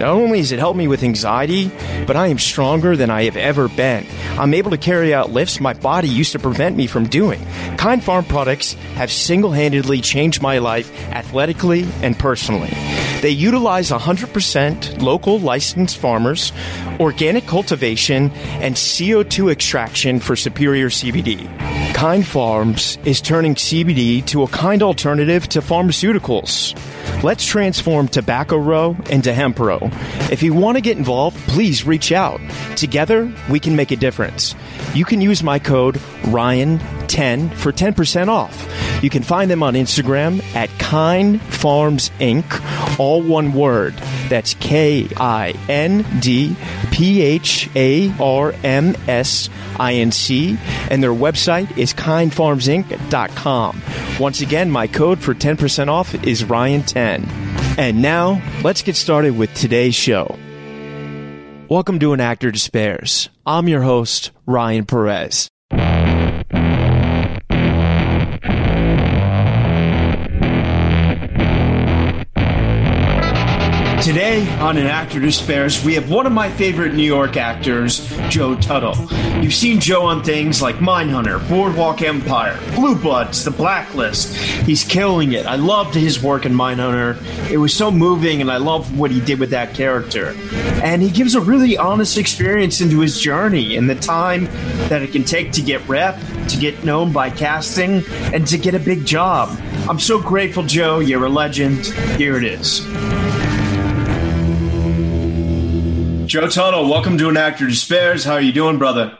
Not only has it helped me with anxiety, but I am stronger than I have ever been. I'm able to carry out lifts my body used to prevent me from doing. Kind Pharm products have single handedly changed my life athletically and personally. They utilize 100% local licensed farmers, organic cultivation, and CO2 extraction for superior CBD. Kind Pharms is turning CBD to a kind alternative to pharmaceuticals. Let's transform Tobacco Row into Hemp Row. If you want to get involved, please reach out. Together, we can make a difference. You can use my code RYAN10 for 10% off. You can find them on Instagram at Kind Pharms Inc., all one word. That's K I N D P H A R M S I N C, and their website is kindpharmsinc.com. Once again, my code for 10% off is Ryan10. And now, let's get started with today's show. Welcome to An Actor Despairs. I'm your host, Ryan Perez. On An Actor Despairs, we have one of my favorite New York actors, Joe Tuttle. You've seen Joe on things like Mindhunter, Boardwalk Empire, Blue Bloods, The Blacklist. He's killing it. I loved his work in Mindhunter. It was so moving, and I love what he did with that character. And he gives a really honest experience into his journey and the time that it can take to get rep, to get known by casting, and to get a big job. I'm so grateful, Joe. You're a legend. Here it is. Joe Tuttle, welcome to An Actor Despairs. How are you doing, brother?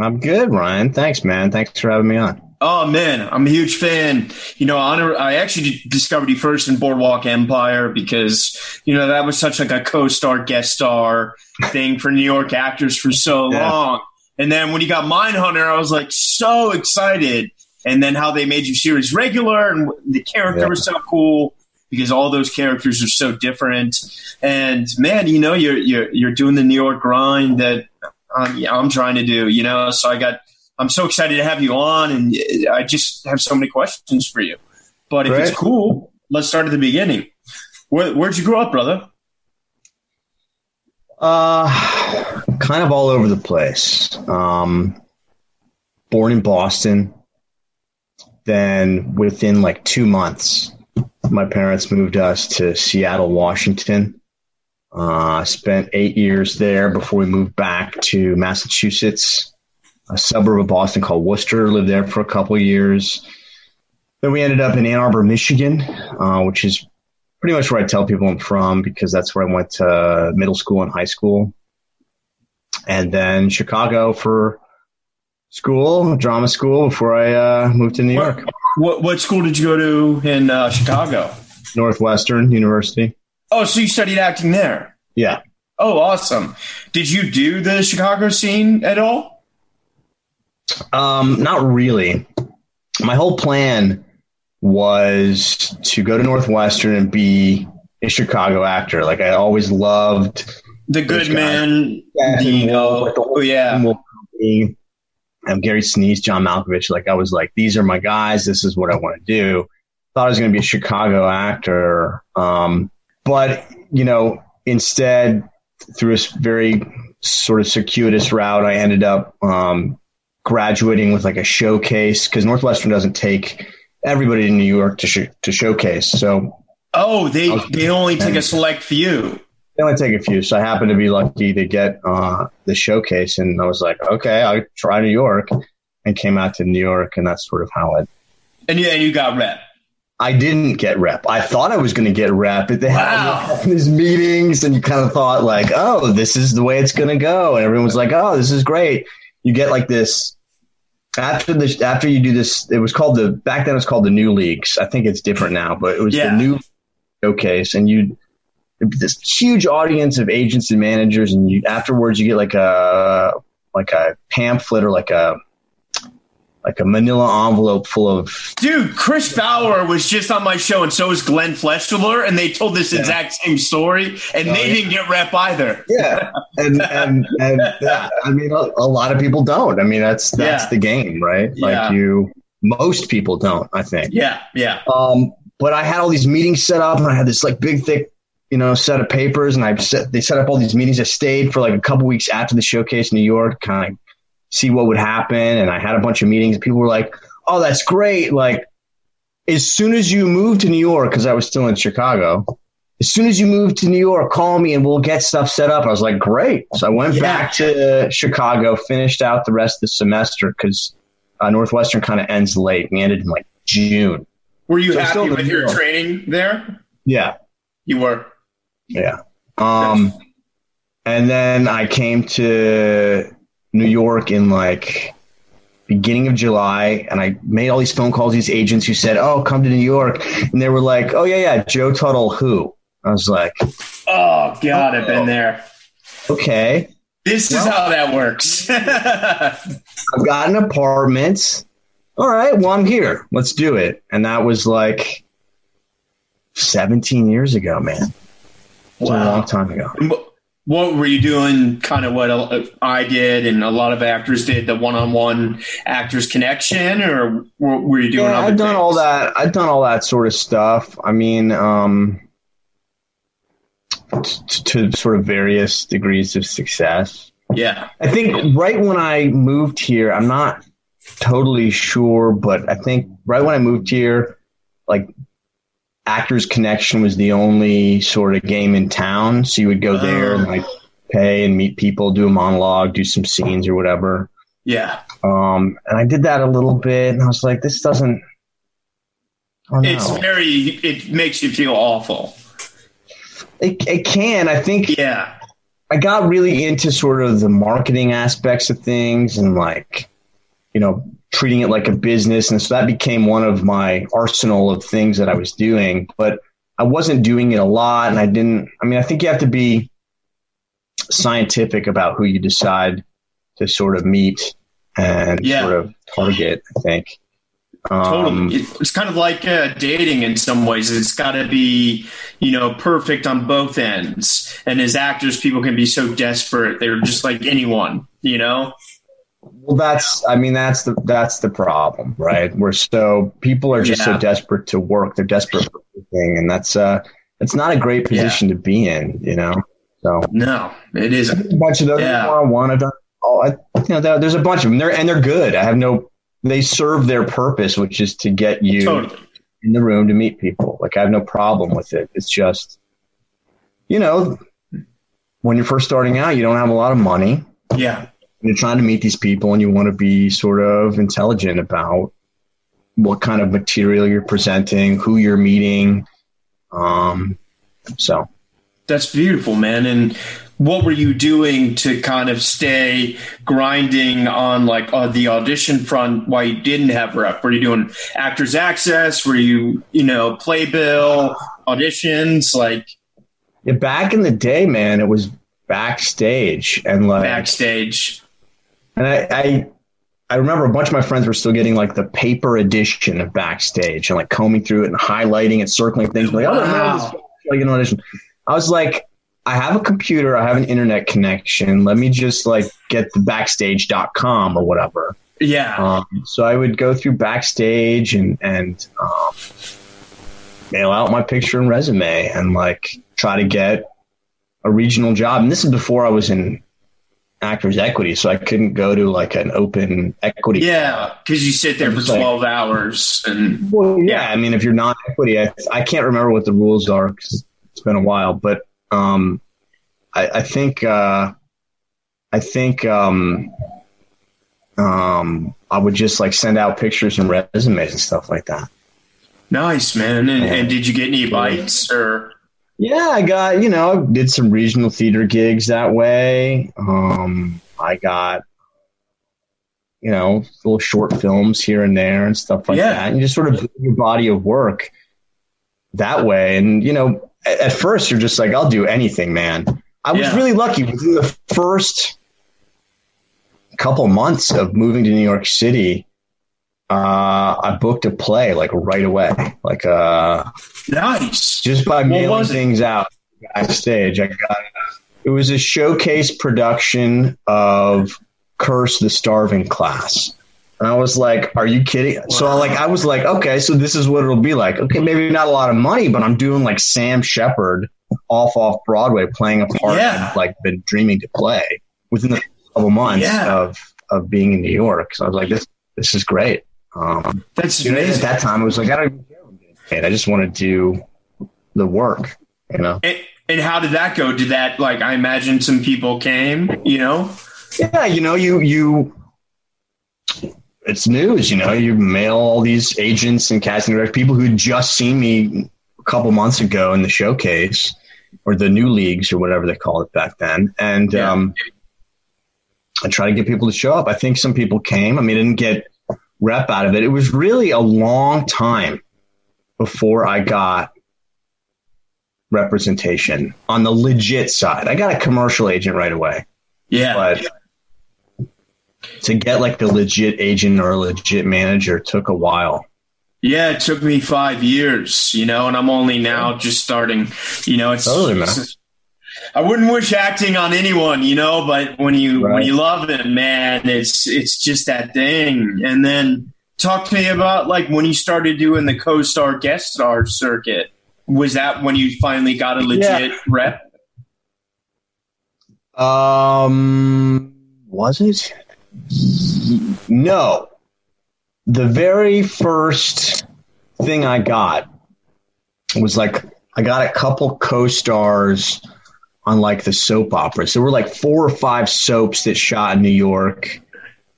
I'm good, Ryan. Thanks, man. Thanks for having me on. Oh man, I'm a huge fan. You know, I actually discovered you first in Boardwalk Empire because you know that was such like a co-star guest star thing for New York actors for so yeah. long. And then when you got Mindhunter, I was like so excited. And then how they made you series regular and the character yeah. was so cool because all those characters are so different. And man, you know, you're you're you're doing the New York grind that yeah, I'm trying to do. You know, so I got I'm so excited to have you on, and I just have so many questions for you. But if it's cool, let's start at the beginning. Where, where'd you grow up, brother? Uh, kind of all over the place. Um, born in Boston. Then within like two months, my parents moved us to Seattle, Washington. I uh, spent eight years there before we moved back to Massachusetts, a suburb of Boston called Worcester. Lived there for a couple years. Then we ended up in Ann Arbor, Michigan, uh, which is pretty much where I tell people I'm from because that's where I went to middle school and high school. And then Chicago for school, drama school, before I uh, moved to New York. What what school did you go to in uh, Chicago? Northwestern University. Oh, so you studied acting there? Yeah. Oh, awesome. Did you do the Chicago scene at all? Um, not really. My whole plan was to go to Northwestern and be a Chicago actor. Like I always loved the Goodman. Yeah, oh yeah um, Gary Sinise, John Malkovich. Like I was like, these are my guys. This is what I want to do. Thought I was going to be a Chicago actor. Um, but, you know, instead, through a very sort of circuitous route, I ended up um, graduating with like a showcase because Northwestern doesn't take everybody in New York to, sh- to showcase. So, oh, they, they only take a select few. They only take a few. So I happened to be lucky to get uh, the showcase, and I was like, okay, I'll try New York, and came out to New York, and that's sort of how it. And you and you got rep. I didn't get rep. I thought I was going to get rep, but they wow. had these meetings, and you kind of thought like, oh, this is the way it's going to go, and everyone was like, oh, this is great. You get like this after this after you do this. It was called the back then. It was called the new leagues. I think it's different now, but it was yeah. the new showcase, and you this huge audience of agents and managers, and you afterwards you get like a like a pamphlet or like a like a manila envelope full of dude chris bauer was just on my show and so was glenn fleshler and they told this yeah. exact same story and oh, they yeah. didn't get rep either. Yeah and and and yeah i mean a, a lot of people don't. I mean that's that's the game right? Like you most people don't i think. Yeah yeah. Um but i had all these meetings set up and i had this like big thick you know set of papers and i set they set up all these meetings i stayed for like a couple weeks after the showcase in new york kind of see what would happen. And I had a bunch of meetings. People were like, "Oh, that's great!" Like, as soon as you move to New York, because I was still in Chicago. As soon as you move to New York, call me and we'll get stuff set up. I was like, great. So I went yeah. back to Chicago, finished out the rest of the semester because uh, Northwestern kind of ends late. We ended in like June. Were you so happy with your training there? Yeah. You were? Yeah. Um, and then I came to New York in like beginning of July, and I made all these phone calls. These agents who said, "Oh, come to New York," and they were like, "Oh yeah, yeah, Joe Tuttle, who?" I was like, "Oh God, oh, I've been there." Okay, this well, is how that works. I've got an apartment. All right, well, I'm here. Let's do it. And that was like 17 years ago, man. Wow. a long time ago what were you doing? Kind of what I did, and a lot of actors did the one-on-one actors connection, or what were you doing? Yeah, I've done things? all that. I've done all that sort of stuff. I mean, um, to sort of various degrees of success. Yeah, I think right when I moved here, I'm not totally sure, but I think right when I moved here, like Actors Connection was the only sort of game in town. So you would go there and like pay and meet people, do a monologue, do some scenes or whatever. Yeah. Um, and I did that a little bit, and I was like, this doesn't. It's very. It makes you feel awful. It it can. I think. Yeah. I got really into sort of the marketing aspects of things and like, you know, treating it like a business. And so that became one of my arsenal of things that I was doing. But I wasn't doing it a lot. And I didn't, I mean, I think you have to be scientific about who you decide to sort of meet and yeah. sort of target, I think. Um, totally. It's kind of like uh, dating in some ways. It's got to be, you know, perfect on both ends. And as actors, people can be so desperate. They're just like anyone, you know? Well, that's I mean that's the that's the problem, right? We're so people are just yeah. so desperate to work. They're desperate for everything, and that's uh it's not a great position yeah. to be in, you know. So no, it is a bunch of those. Yeah. I want. I've done. Oh, I, you know, there's a bunch of them. They're and they're good. I have no. They serve their purpose, which is to get you totally. in the room to meet people. Like I have no problem with it. It's just, you know, when you're first starting out, you don't have a lot of money. Yeah you're trying to meet these people and you want to be sort of intelligent about what kind of material you're presenting, who you're meeting. Um, so that's beautiful, man. And what were you doing to kind of stay grinding on like uh, the audition front while you didn't have rep? Were you doing actors access? Were you, you know, playbill auditions? Like, yeah, back in the day, man, it was backstage and like backstage. And I, I, I remember a bunch of my friends were still getting like the paper edition of Backstage and like combing through it and highlighting and circling things. Like, oh, wow. this like an audition. I was like, I have a computer, I have an internet connection. Let me just like get the backstage.com or whatever. Yeah. Um, so I would go through Backstage and, and, um, mail out my picture and resume and like try to get a regional job. And this is before I was in actors equity, so I couldn't go to like an open equity. Yeah, because you sit there for twelve like, hours, and well, yeah, yeah, I mean, if you're not equity, I, I can't remember what the rules are because it's been a while, but um, I, I think uh, I think um, um, I would just like send out pictures and resumes and stuff like that. Nice, man. And, and did you get any bites or? Yeah, I got, you know, did some regional theater gigs that way. Um, I got, you know, little short films here and there and stuff like yeah. that. And just sort of your body of work that way. And, you know, at first you're just like, I'll do anything, man. I was Yeah. really lucky within the first couple months of moving to New York City. Uh, I booked a play like right away, like uh, Nice. just by What mailing things out backstage. I got it was a showcase production of Curse the Starving Class. And I was like, "Are you kidding?" So like, I was like, "Okay, so this is what it'll be like." Okay, maybe not a lot of money, but I'm doing like Sam Shepard off off Broadway, playing a part Yeah. I've like been dreaming to play within the couple months Yeah. of of being in New York. So I was like, "This this is great." Um, That's you know, at that time, I was like, "I don't even care." what I'm getting paid. I just want to do the work, you know. And, and how did that go? Did that like I imagine some people came, you know? Yeah, you know, you you it's news, you know, you mail all these agents and casting directors, people who just seen me a couple months ago in the showcase or the new leagues or whatever they called it back then. And Yeah. um I try to get people to show up. I think some people came. I mean, I didn't get rep out of it. It was really a long time before I got representation on the legit side. I got a commercial agent right away Yeah. but to get like a legit agent or a legit manager took a while. Yeah, it took me five years, you know, and I'm only now just starting. You know, it's Totally, man. it's- I wouldn't wish acting on anyone, you know, but when you when you love it, man, it's it's just that thing. And then talk to me about like when you started doing the co-star guest star circuit. Was that when you finally got a legit rep? Um, was it? No. The very first thing I got was like I got a couple co-stars on like the soap operas. There were like four or five soaps that shot in New York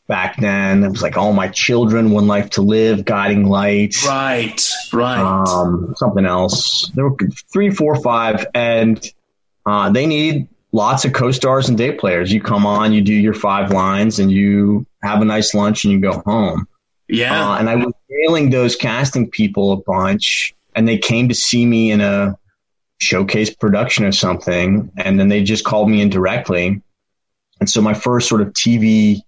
back then. It was like All My Children, One Life to Live, Guiding Light. Right, right. um, something else. There were three, four, five, and uh, they need lots of co-stars and day players. You come on, you do your five lines, and you have a nice lunch, and you go home. yeah. Uh, and I was mailing those casting people a bunch, and they came to see me in a showcase production of something, and then they just called me in directly. And so my first sort of TV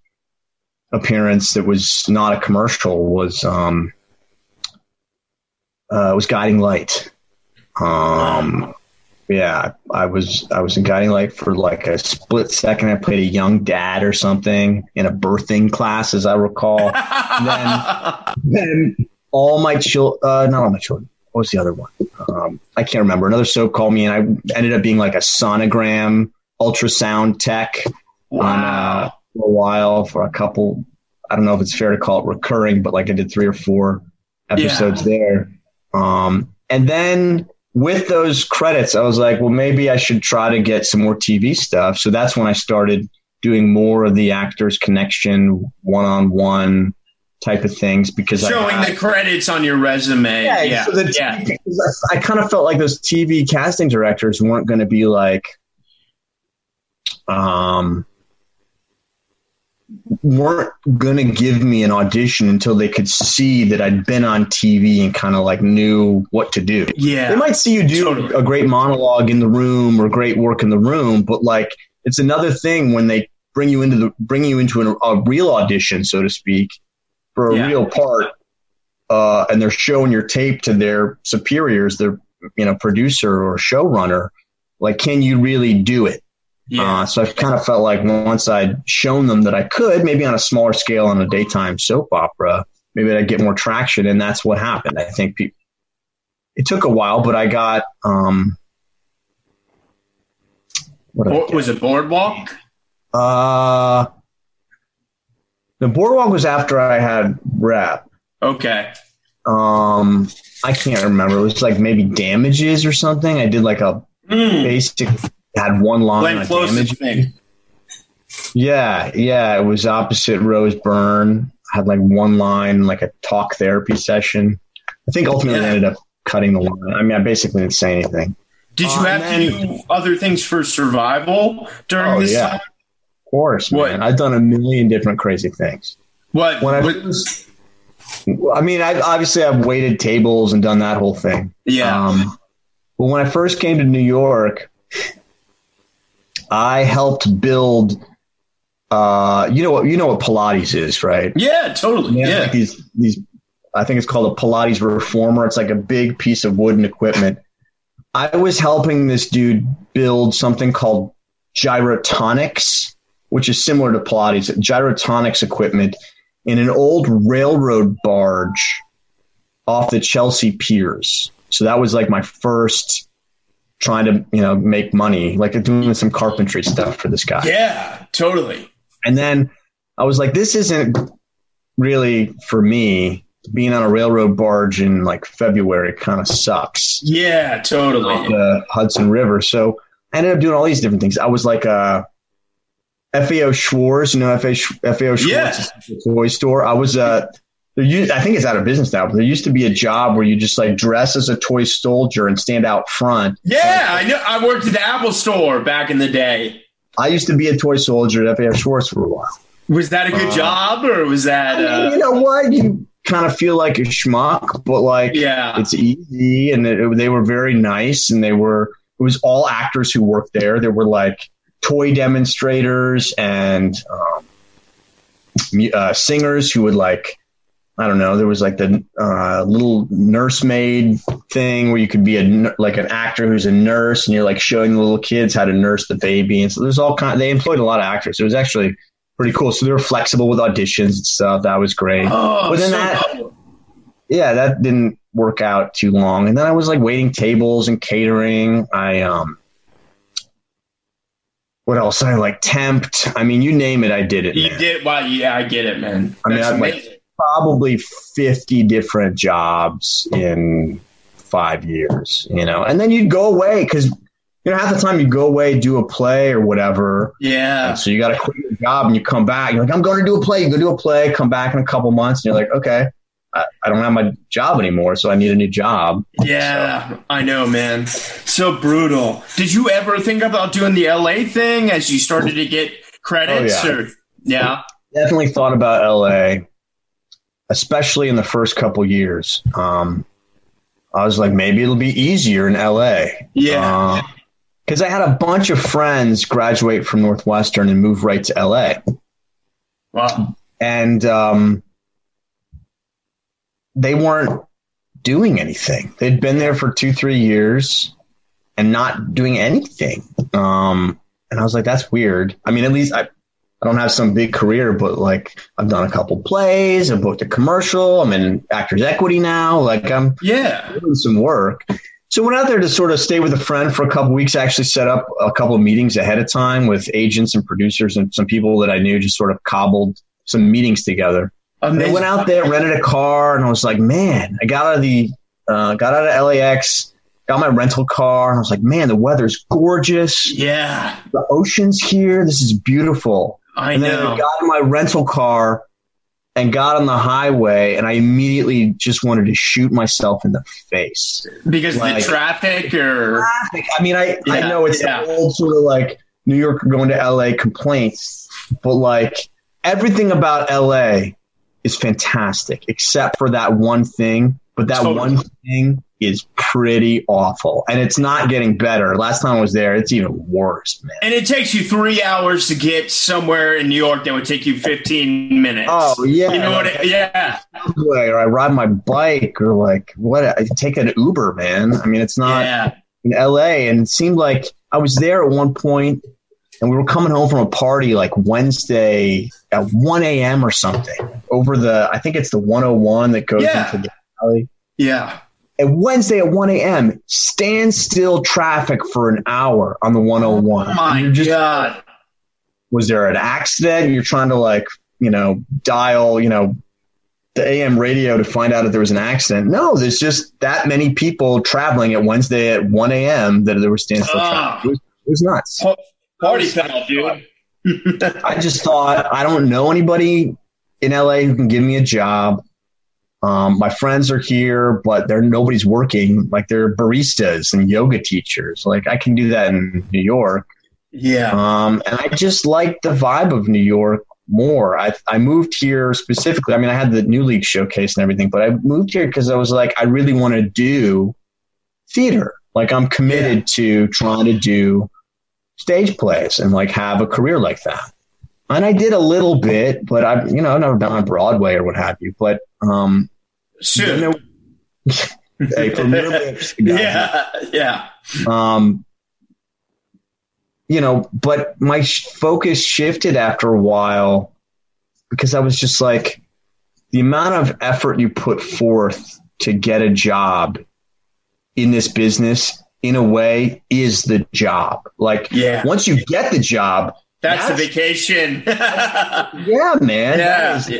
appearance that was not a commercial was um, uh, was Guiding Light. Um, yeah, I was I was in Guiding Light for like a split second. I played a young dad or something in a birthing class, as I recall then all my children, uh, not all my children. What was the other one? Um, I can't remember. Another soap called me, and I ended up being like a sonogram ultrasound tech on, uh, for a while for a couple. I don't know if it's fair to call it recurring, but like I did three or four episodes there. Um, and then with those credits, I was like, well, maybe I should try to get some more TV stuff. So that's when I started doing more of the actors connection, one on one type of things because Showing I the credits on your resume. Yeah, yeah. so the yeah. I, I kind of felt like those TV casting directors weren't going to be like, um, weren't going to give me an audition until they could see that I'd been on TV and kind of like knew what to do. Yeah. They might see you do Totally. a great monologue in the room or great work in the room, but like it's another thing when they bring you into the bring you into an, a real audition, so to speak, for a Yeah. real part, uh, and they're showing your tape to their superiors, their you know producer or showrunner. Like, can you really do it? yeah. Uh, so I kind of felt like once I'd shown them that I could, maybe on a smaller scale on a daytime soap opera, maybe I'd get more traction, and that's what happened. I think people. It took a while, but I got. Um, what I was it Boardwalk? Uh, the boardwalk was after I had rap. Okay. Um, I can't remember. It was like maybe damages or something. I did like a Mm. basic had one line Glenn on damage. thing. Yeah, yeah. It was opposite Rose Byrne. I Had like one line, like a talk therapy session. I think ultimately Yeah. I ended up cutting the line. I mean, I basically didn't say anything. Did you Uh, have and to do other things for survival during Oh, this yeah. time? Of course, What? man. I've done a million different crazy things. What? When I what- was, I mean, I obviously I've waited tables and done that whole thing. yeah. Um, Well, when I first came to New York, I helped build. Uh, you know what? You know what Pilates is, right? Yeah, totally. Yeah. like, these these. I think it's called a Pilates reformer. It's like a big piece of wooden equipment. I was helping this dude build something called gyrotonics, which is similar to Pilates. Gyrotonics equipment in an old railroad barge off the Chelsea piers. So that was like my first trying to, you know, make money, like doing some carpentry stuff for this guy. Yeah, totally. And then I was like, this isn't really for me. Being on a railroad barge in like February kind of sucks. Yeah, totally. The uh, Hudson River. So I ended up doing all these different things. I was like a FAO Schwarz, you know, FAO, FAO Schwarz Yeah. a toy store. I was uh there used, I think it's out of business now, but there used to be a job where you just like dress as a toy soldier and stand out front. Yeah, I know. I worked at the Apple Store back in the day. I used to be a toy soldier at FAO Schwarz for a while. Was that a good Uh, job, or was that? I mean, Uh, you know what? You kind of feel like a schmuck, but like yeah, it's easy, and it, they were very nice, and they were. It was all actors who worked there. There were like toy demonstrators and um, uh, singers who would like. I don't know. There was like the uh, little nursemaid thing where you could be a like an actor who's a nurse, and you're like showing the little kids how to nurse the baby. And so there's all kind. They employed a lot of actors. It was actually pretty cool. So they were flexible with auditions and stuff. That was great. Oh, But then so that- cool. yeah, that didn't work out too long. And then I was like waiting tables and catering. I um what else? I like tempt. I mean, you name it, I did it. you man. did. Wow, yeah, I get it, man. I mean, I'd like- Probably fifty different jobs in five years, you know. And then you'd go away because you know half the time you go away, do a play or whatever. yeah, And so you got to quit your job and you come back. You're like, I'm going to do a play. You go do a play, come back in a couple months, and you're like, okay, I, I don't have my job anymore, so I need a new job. yeah. I know, man. So brutal. Did you ever think about doing the LA thing as you started to get credits? Oh, yeah. Or yeah, definitely thought about LA, especially in the first couple years. Um, I was like, maybe it'll be easier in LA. yeah, Because I had a bunch of friends graduate from Northwestern and move right to LA. wow. And um, they weren't doing anything. They'd been there for two, three years and not doing anything. Um, and I was like, that's weird. I mean, at least I, I don't have some big career, but like I've done a couple plays, I've booked a commercial, I'm in Actors Equity now. Like I'm Yeah, doing some work. So went out there to sort of stay with a friend for a couple weeks. I actually set up a couple of meetings ahead of time with agents and producers and some people that I knew. Just sort of cobbled some meetings together. And I went out there, rented a car, and I was like, man, I got out of the, uh, got out of LAX, got my rental car, and I was like, man, the weather's gorgeous. Yeah, The ocean's here. This is beautiful. I And then I know. got in my rental car and got on the highway, and I immediately just wanted to shoot myself in the face. because like- the traffic, or traffic. I mean, I, I know it's yeah. old sort of like New York going to LA complaints, but like everything about LA is fantastic except for that one thing. But that Totally. one thing is pretty awful, and it's not getting better. Last time I was there, it's even worse, man. and it takes you three hours to get somewhere in New York that would take you fifteen minutes. Oh yeah, you know what? It, yeah, or I ride my bike, or like what? I take an Uber, man. I mean, it's not. yeah, in LA and it seemed like I was there at one point and we were coming home from a party like Wednesday at 1 a.m. or something over the, I think it's the 101 that goes Yeah. into the valley. yeah. And Wednesday at 1 a.m., standstill traffic for an hour on the 101. Oh my just- god. Was there an accident? You're trying to like, you know, dial, you know, the AM radio to find out if there was an accident. No, there's just that many people traveling at Wednesday at 1 a.m. that there was standstill Ah. traffic. It was, it was nuts. Party foul, dude. I just thought I don't know anybody in LA who can give me a job. Um, my friends are here, but they're nobody's working. Like they're baristas and yoga teachers. Like I can do that in New York. yeah. Um, and I just like the vibe of New York more. I I moved here specifically. I mean, I had the New League showcase and everything, but I moved here because I was like, I really want to do theater. Like I'm committed yeah. to trying to do stage plays and like have a career like that. And I did a little bit, but I've you know, I've never been on Broadway or what have you. But um, sure. You know, hey, yeah, yeah. Um, you know, but my focus shifted after a while because I was just like, the amount of effort you put forth to get a job in this business in a way is the job. Like yeah. once you get the job, that's, that's a vacation. yeah, man. Yeah. Is,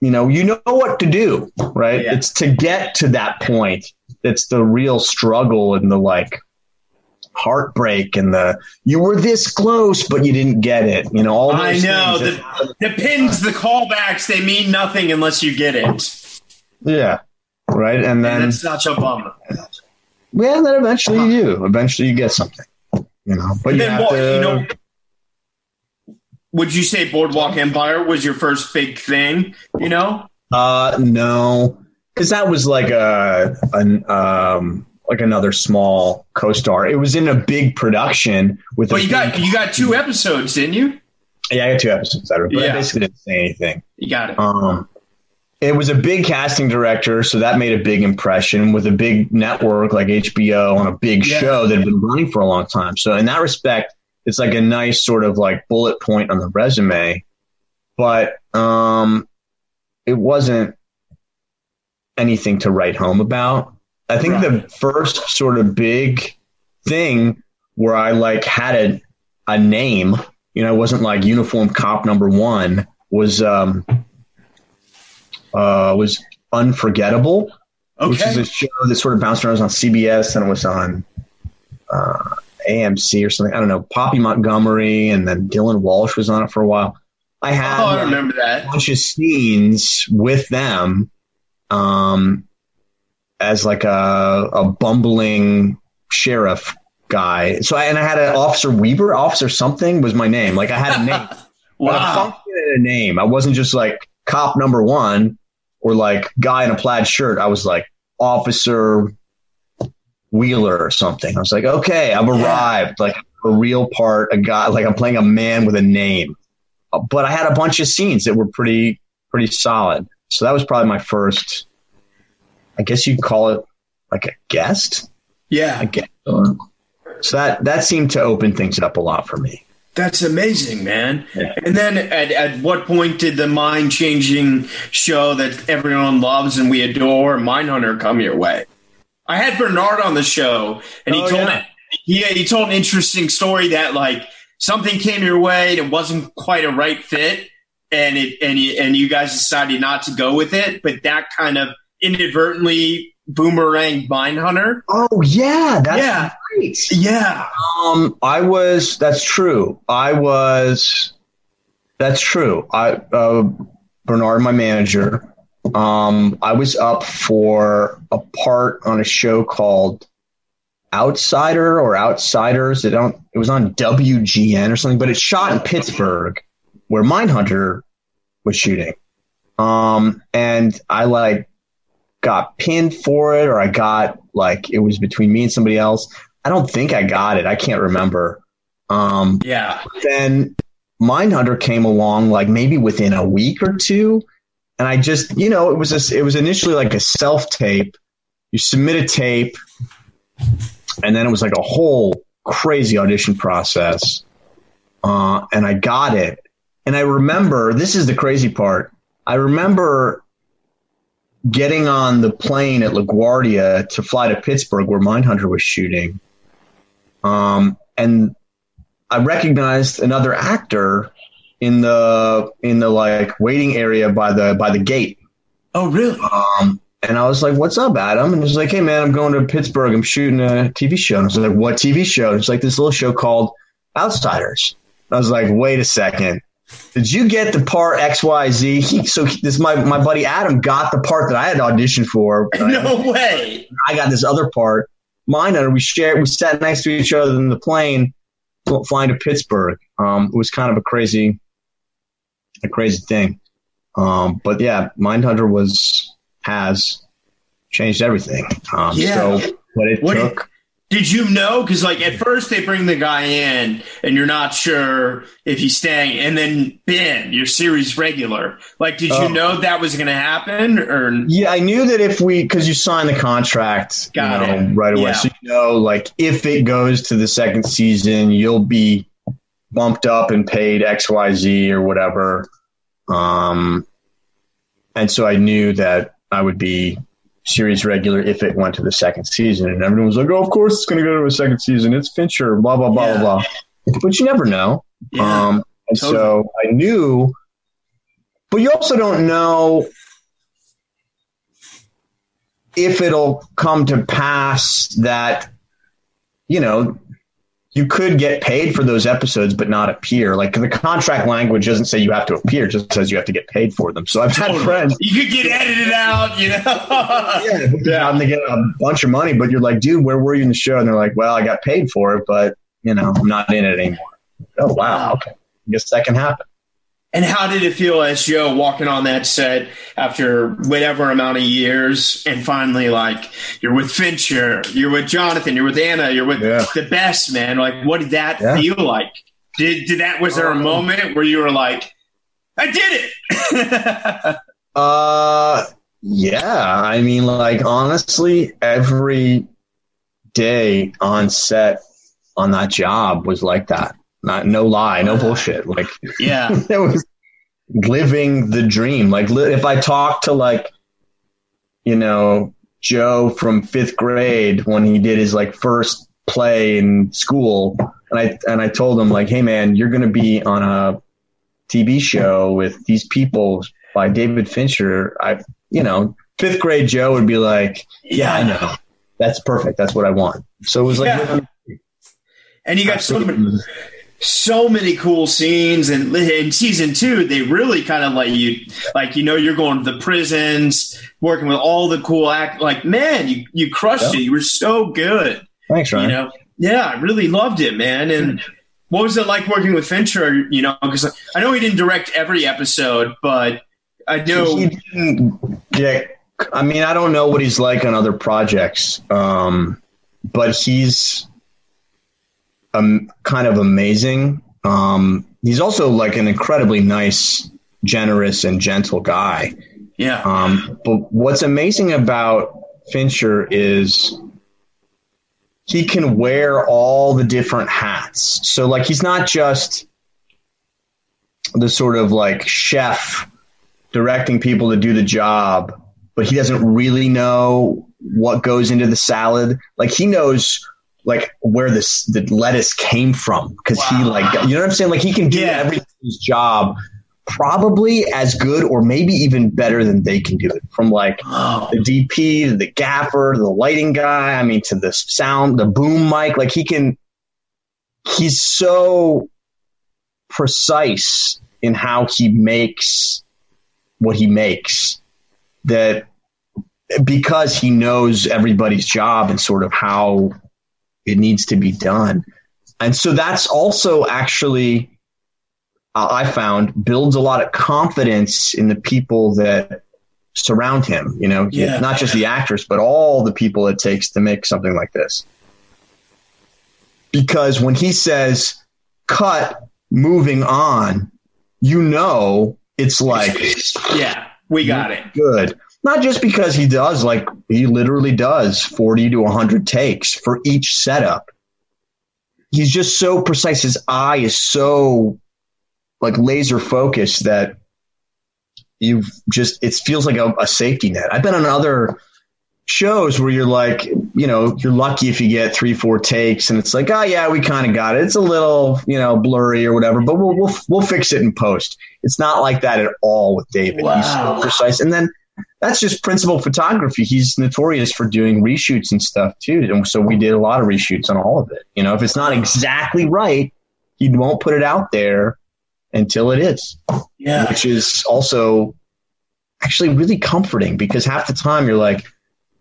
you know, you know what to do, right? Yeah. It's to get to that point. It's the real struggle and the like heartbreak and the you were this close but you didn't get it. You know, all I know the, the pins, the callbacks, they mean nothing unless you get it. Yeah. Right. And then and that's such a bummer. Yeah, then eventually uh-huh. you do. Eventually you get something. You know. But you then what, to, you know would you say Boardwalk Empire was your first big thing? You know? Uh, no, because that was like a an um like another small co-star. It was in a big production with. But you got you got two episodes, didn't you? Yeah, I got two episodes out of it, but yeah. I basically didn't say anything. You got it. Um, it was a big casting director, so that made a big impression with a big network like HBO on a big yeah. show that had been running for a long time. So in that respect, it's like a nice sort of like bullet point on the resume, but um, it wasn't anything to write home about. I think right. the first sort of big thing where I like had a, a name, you know, it wasn't like uniform cop number one was, um, uh, was unforgettable, okay. which is a show that sort of bounced around It was on CBS and it was on, uh, AMC or something. I don't know. Poppy Montgomery and then Dylan Walsh was on it for a while. I had oh, I remember that. a bunch of scenes with them um, as like a, a bumbling sheriff guy. So I, and I had an Officer Weaver, Officer something was my name. Like I had a name. wow. a name. I wasn't just like cop number one or like guy in a plaid shirt. I was like Officer Wheeler or something. I was like, okay, I've arrived. Like a real part, a guy, like I'm playing a man with a name. Uh, but I had a bunch of scenes that were pretty, pretty solid. So that was probably my first, I guess you'd call it like a guest. Yeah. I guess. Uh, so that, that seemed to open things up a lot for me. That's amazing, man. Yeah. And then at, at what point did the mind changing show that everyone loves and we adore, Mindhunter, come your way? I had Bernard on the show, and he oh, told yeah. yeah he told an interesting story that like something came your way and it wasn't quite a right fit, and it and you, and you guys decided not to go with it, but that kind of inadvertently boomerang Mindhunter. Oh yeah, that's yeah. great. Yeah. Um, I was. That's true. I was. That's true. I uh, Bernard, my manager, um, I was up for a part on a show called Outsider or Outsiders. It don't. It was on WGN or something, but it shot in Pittsburgh, where Mindhunter was shooting. Um, and I like got pinned for it, or I got like it was between me and somebody else. I don't think I got it. I can't remember. Um, yeah. Then Mindhunter came along like maybe within a week or two and I just, you know, it was a, it was initially like a self tape. You submit a tape, and then it was like a whole crazy audition process. Uh, and I got it. And I remember this is the crazy part. I remember getting on the plane at LaGuardia to fly to Pittsburgh, where Mindhunter was shooting. Um, and I recognized another actor in the in the like waiting area by the by the gate. Oh, really? Um, and I was like, "What's up, Adam?" And he's like, "Hey, man, I'm going to Pittsburgh. I'm shooting a TV show." And I was like, "What TV show?" And it's like this little show called Outsiders. And I was like, "Wait a second. Did you get the part X Y Z? He, so this my my buddy Adam got the part that I had auditioned for. no way. I got this other part. Mine and we shared. We sat next to each other in the plane, flying to Pittsburgh. Um, it was kind of a crazy a crazy thing. Um, but yeah, Mindhunter was has changed everything. Um, yeah. So But it What took. Did you know? Because like at first they bring the guy in, and you're not sure if he's staying, and then Ben, your series regular. Like, did Oh. you know that was going to happen? Or Yeah, I knew that if we, because you sign the contract, Got you know, it. right away, Yeah. so you know, like if it goes to the second season, you'll be bumped up and paid X, Y, Z or whatever. Um, and so I knew that I would be series regular if it went to the second season, and everyone was like, "Oh, of course it's going to go to a second season. It's Fincher." Blah blah blah Yeah. blah blah. But you never know. yeah, Um, and Totally. so I knew, but you also don't know if it'll come to pass that, you know, you could get paid for those episodes but not appear. Like the contract language doesn't say you have to appear, it just says you have to get paid for them. So I've had friends. you could get edited out. You know. Yeah, yeah, and they get a bunch of money, but you're like, dude, where were you in the show? And they're like, well, I got paid for it, but you know, I'm not in it anymore. Oh wow, okay, I guess that can happen. And how did it feel as Joe walking on that set after whatever amount of years and finally like you're with Fincher, you're with Jonathan, you're with Anna, you're with Yeah. the best man. Like what did that Yeah. feel like? Did did that was there a Um, moment where you were like, I did it? Uh, yeah. I mean, like honestly, every day on set on that job was like that. Not no lie, no bullshit. Like yeah. it was living the dream. Like li- if I talk to like, you know, Joe from fifth grade when he did his like first play in school, and I and I told him like, hey man, you're gonna be on a TV show with these people by David Fincher. I, you know, fifth grade Joe would be like, yeah, I know, that's perfect, that's what I want. So it was like. Yeah. And you got so many so many cool scenes and in season two they really kind of let you like you know you're going to the prisons working with all the cool act like man you you crushed Yeah. it you were so good Thanks, Ryan. you know yeah i really loved it man and what was it like working with fincher you know because i know he didn't direct every episode but i know He didn't get. I mean, I don't know what he's like on other projects, um, but he's um, kind of amazing. Um, he's also like an incredibly nice, generous, and gentle guy. yeah Um, but what's amazing about Fincher is he can wear all the different hats. So, like, he's not just the sort of like chef directing people to do the job, but he doesn't really know what goes into the salad. Like, he knows like where this the lettuce came from because he like you know what I'm saying. Like, he can do Yeah. everybody's job probably as good or maybe even better than they can do it from like oh, the DP to the gaffer, the lighting guy, I mean, to the sound, the boom mic. Like he can, he's so precise in how he makes what he makes that because he knows everybody's job and sort of how it needs to be done. And so that's also actually, uh, I found, builds a lot of confidence in the people that surround him. You know, Yeah. not just the actors, but all the people it takes to make something like this. Because when he says cut, moving on, you know it's like yeah we got it good. Not just because he does, like he literally does 40 to 100 takes for each setup. He's just so precise. His eye is so like laser focused that you've just, it feels like a, a safety net. I've been on other shows where you're like, you know, you're lucky if you get three, four takes and it's like, oh yeah, we kind of got it. It's a little, you know, blurry or whatever, but we'll, we'll, we'll fix it in post. It's not like that at all with David. He's so Wow. precise. And then that's just principal photography. He's notorious for doing reshoots and stuff too. And so we did a lot of reshoots on all of it. You know, if it's not exactly right, he won't put it out there until it is, yeah which is also actually really comforting because half the time you're like,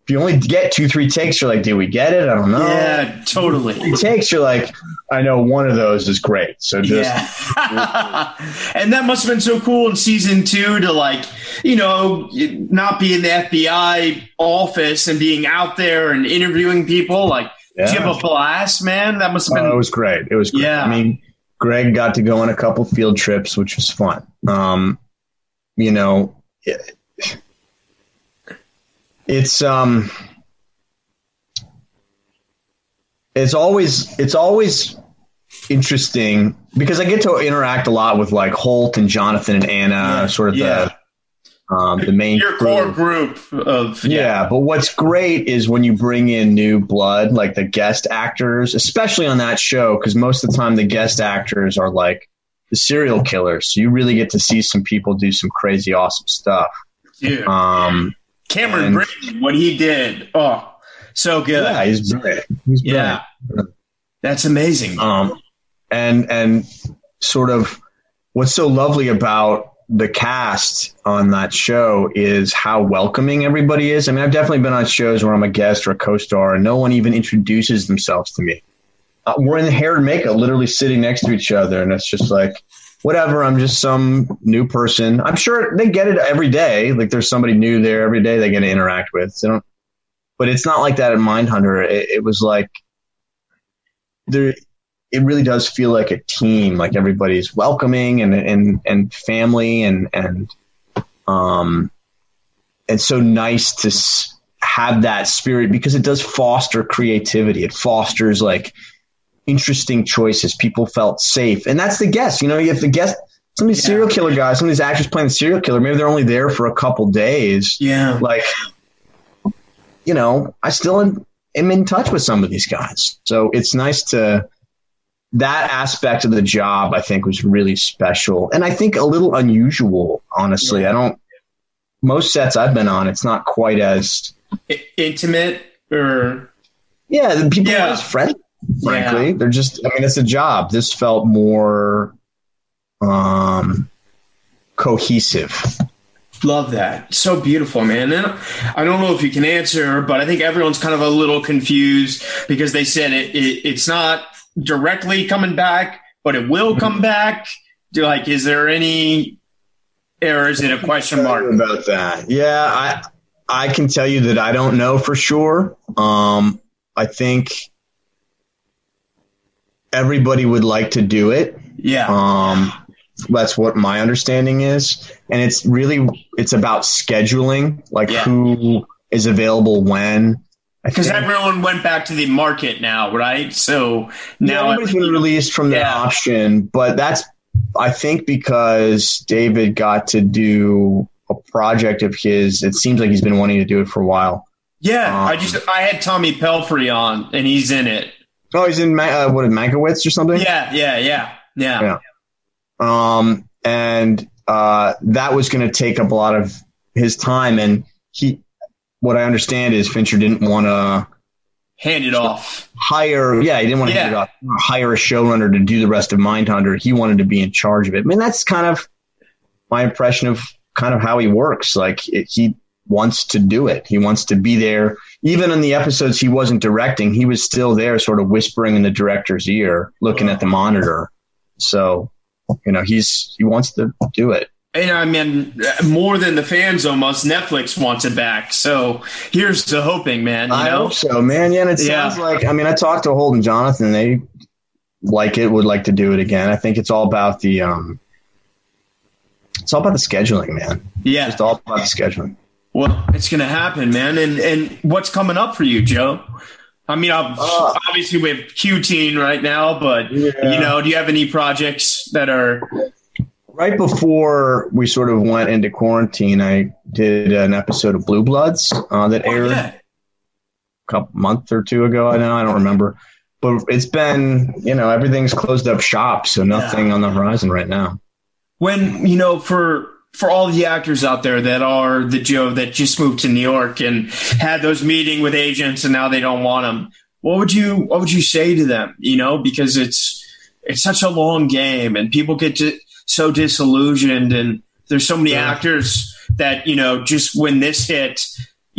if you only get two, three takes, you're like, "Do we get it? I don't know." Yeah, totally. Three takes, you're like, "I know one of those is great." So just yeah, and that must have been so cool in season two to like, you know, not be in the FBI office and being out there and interviewing people. Like, yeah. did you have a blast, man? That must have been. Oh, it was great. It was great. Yeah. I mean, Greg got to go on a couple field trips, which was fun. Um, you know, it, it's um, it's always it's always interesting because I get to interact a lot with like Holt and Jonathan and Anna, yeah, sort of yeah. the um, the main your core group of yeah. yeah. But what's great is when you bring in new blood, like the guest actors, especially on that show, because most of the time the guest actors are like the serial killers. So you really get to see some people do some crazy, awesome stuff. Dude. Um, Cameron Britton, what he did, oh, so good. Yeah, he's brilliant. He's brilliant. Yeah, that's amazing. Um, and and sort of what's so lovely about the cast on that show is how welcoming everybody is. I mean, I've definitely been on shows where I'm a guest or a co-star, and no one even introduces themselves to me. Uh, we're in hair and makeup, literally sitting next to each other, and it's just like, whatever. I'm just some new person. I'm sure they get it every day. Like there's somebody new there every day they get to interact with. So but it's not like that in Mindhunter. It, it was like there it really does feel like a team, like everybody's welcoming and and and family and and um and so nice to have that spirit because it does foster creativity. It fosters like interesting choices. People felt safe, and that's the guest. You know, you have the guest. Some of these yeah. serial killer guys, some of these actors playing the serial killer, maybe they're only there for a couple days. Yeah, like you know, I still am, am in touch with some of these guys, so it's nice to that aspect of the job I think was really special and I think a little unusual, honestly. Yeah. I don't most sets I've been on, it's not quite as intimate or yeah, the people yeah. are as friendly, frankly. Yeah. They're just I mean it's a job. This felt more um cohesive. Love that. So beautiful, man. And I don't know if you can answer, but I think everyone's kind of a little confused because they said it, it it's not directly coming back, but it will come back? Do, like, is there any, or is it a question mark about that? Yeah, I I can tell you that I don't know for sure. Um, I think everybody would like to do it. Yeah. Um, that's what my understanding is, and it's really it's about scheduling, like yeah. who is available when because everyone went back to the market now, right? So now yeah, everybody's been released from the yeah. option, but that's I think because David got to do a project of his. It seems like he's been wanting to do it for a while. Yeah, um, I just I had Tommy Pelphrey on, and he's in it. Oh, he's in uh, what Mankiewicz or something. Yeah, yeah, yeah, yeah. Yeah. Um, and uh, that was going to take up a lot of his time, and he what I understand is Fincher didn't want to hand it off. Hire, yeah, he didn't want to yeah. hand it off. Hire a showrunner to do the rest of Mindhunter. He wanted to be in charge of it. I mean, that's kind of my impression of kind of how he works. Like it, he wants to do it. He wants to be there. Even in the episodes he wasn't directing, he was still there, sort of whispering in the director's ear, looking at the monitor. So, you know, he's he wants to do it and I mean, more than the fans almost, Netflix wants it back. So here's to hoping, man. You I know? hope so, man. Yeah, and it sounds like, I mean, I talked to Holden Jonathan. They like it, would like to do it again. I think it's all about the, um, it's all about the scheduling, man. Yeah. It's all about the scheduling. Well, it's going to happen, man. And, and what's coming up for you, Joe? I mean, uh, obviously we have Q Teen right now, but yeah. you know, do you have any projects that are right before we sort of went into quarantine, I did an episode of Blue Bloods uh, that oh, aired yeah. a couple month or two ago. I know I don't remember, but it's been you know everything's closed up shop, so nothing yeah. on the horizon right now. When you know for for all the actors out there that are the Joe that just moved to New York and had those meeting with agents and now they don't want them. What would you what would you say to them? You know, because it's it's such a long game and people get to so disillusioned and there's so many yeah. actors that you know just when this hit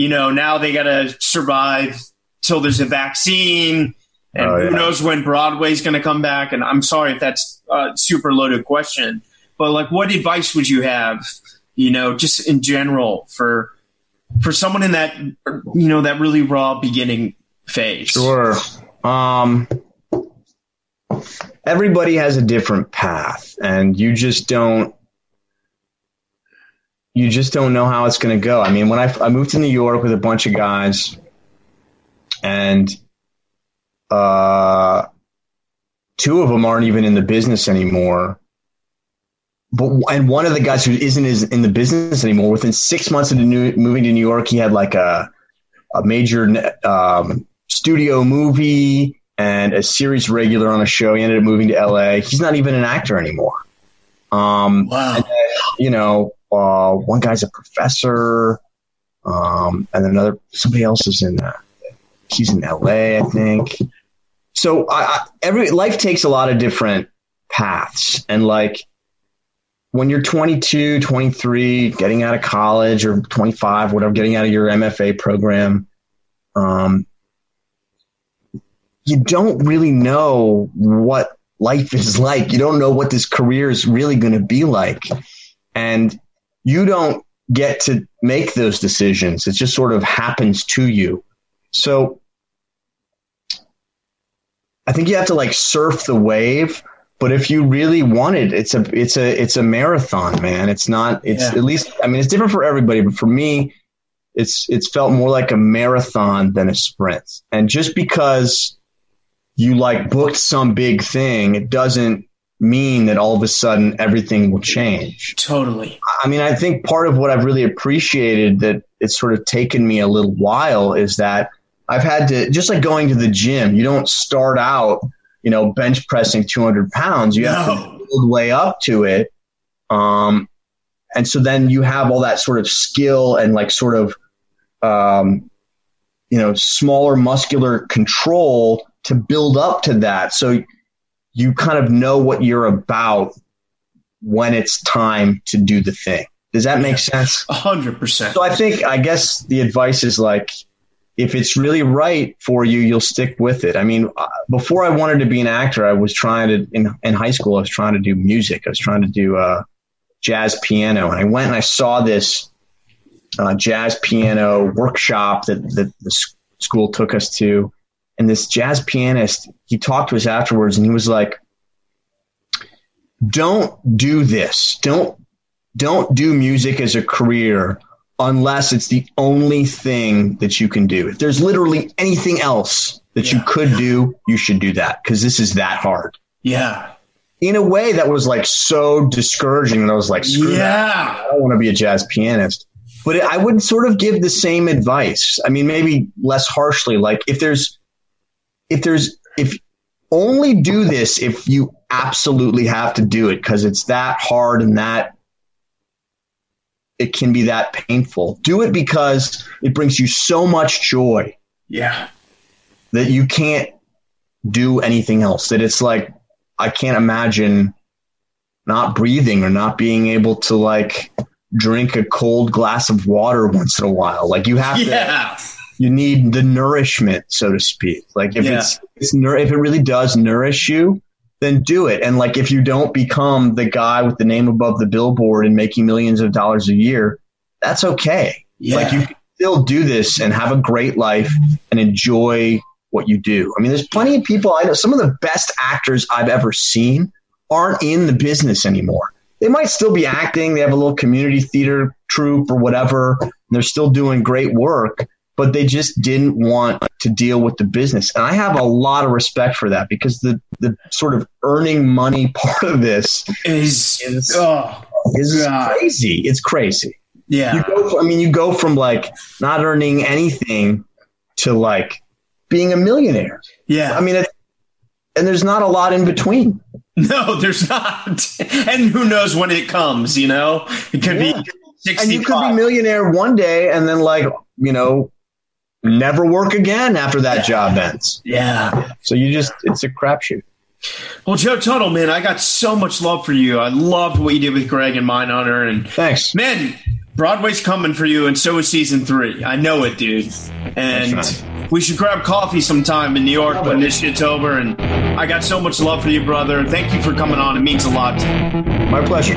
you know, now they got to survive till there's a vaccine. And Oh, yeah. who knows when Broadway's going to come back? And I'm sorry if that's a super loaded question, but like, what advice would you have, you know, just in general for for someone in that, you know, that really raw beginning phase? Sure. Um, everybody has a different path, and you just don't. You just don't know how it's going to go. I mean, when I, I moved to New York with a bunch of guys, and uh, two of them aren't even in the business anymore. But and one of the guys who isn't is in the business anymore. Within six months of new, moving to New York, he had like a a major um, studio movie and a series regular on a show. He ended up moving to LA. He's not even an actor anymore. Um, Wow. and then, you know, uh, one guy's a professor, um, and another somebody else is in that. He's in LA, I think. So I, I, every life takes a lot of different paths, and like when you're 22, 23, getting out of college, or 25, whatever, getting out of your MFA program, um, you don't really know what life is like. You don't know what this career is really going to be like. And you don't get to make those decisions. It just sort of happens to you. So I think you have to like surf the wave. But if you really want it, it's a it's a it's a marathon, man. It's not. It's Yeah. at least. I mean, it's different for everybody, but for me, it's it's felt more like a marathon than a sprint. And just because you like booked some big thing, it doesn't mean that all of a sudden everything will change. Totally. I mean, I think part of what I've really appreciated that it's sort of taken me a little while is that I've had to just like going to the gym. You don't start out, you know, bench pressing 200 pounds. You have No. to build way up to it. Um, and so then you have all that sort of skill and like sort of, um, you know, smaller muscular control to build up to that. So you kind of know what you're about when it's time to do the thing. Does that make sense? A hundred percent. So I think, I guess the advice is like, if it's really right for you, you'll stick with it. I mean, uh, before I wanted to be an actor, I was trying to, in, in high school, I was trying to do music. I was trying to do uh, jazz piano. And I went and I saw this uh, jazz piano workshop that, that the school took us to. And this jazz pianist, he talked to us afterwards and he was like, don't do this. Don't, don't do music as a career unless it's the only thing that you can do. If there's literally anything else that you could do, you should do that because this is that hard. Yeah. In a way that was like so discouraging that I was like, screw that. Yeah. I don't want to be a jazz pianist. But I would sort of give the same advice. I mean, maybe less harshly. Like if there's, if there's, if only do this if you absolutely have to do it because it's that hard and that it can be that painful. Do it because it brings you so much joy Yeah. that you can't do anything else. That it's like, I can't imagine not breathing or not being able to like drink a cold glass of water once in a while. Like you have to, Yeah. you need the nourishment, so to speak. Like if Yeah. it's, it's if it really does nourish you, then do it. And like if you don't become the guy with the name above the billboard and making millions of dollars a year, that's okay. Yeah. Like you can still do this and have a great life and enjoy what you do. I mean, there's plenty of people I know. Some of the best actors I've ever seen aren't in the business anymore. They might still be acting. They have a little community theater troupe or whatever. And they're still doing great work, but they just didn't want to deal with the business. And I have a lot of respect for that because the, the sort of earning money part of this is, is- oh is crazy. It's crazy. You yeah. go from, I mean, you go from like not earning anything to like being a millionaire. Yeah. I mean, it, and there's not a lot in between. no, there's not. And who knows when it comes, you know? It could Yeah. be And you could be millionaire one day and then like, you know, never work again after that Yeah. job ends. yeah. So you just, it's a crapshoot. Well, Joe Tuttle, man, I got so much love for you. I loved what you did with Greg and Mindhunter. And Thanks. man, Broadway's coming for you, and so is season three. I know it, dude. And we should grab coffee sometime in New York when this shit's over. And I got so much love for you, brother. Thank you for coming on. It means a lot. My pleasure.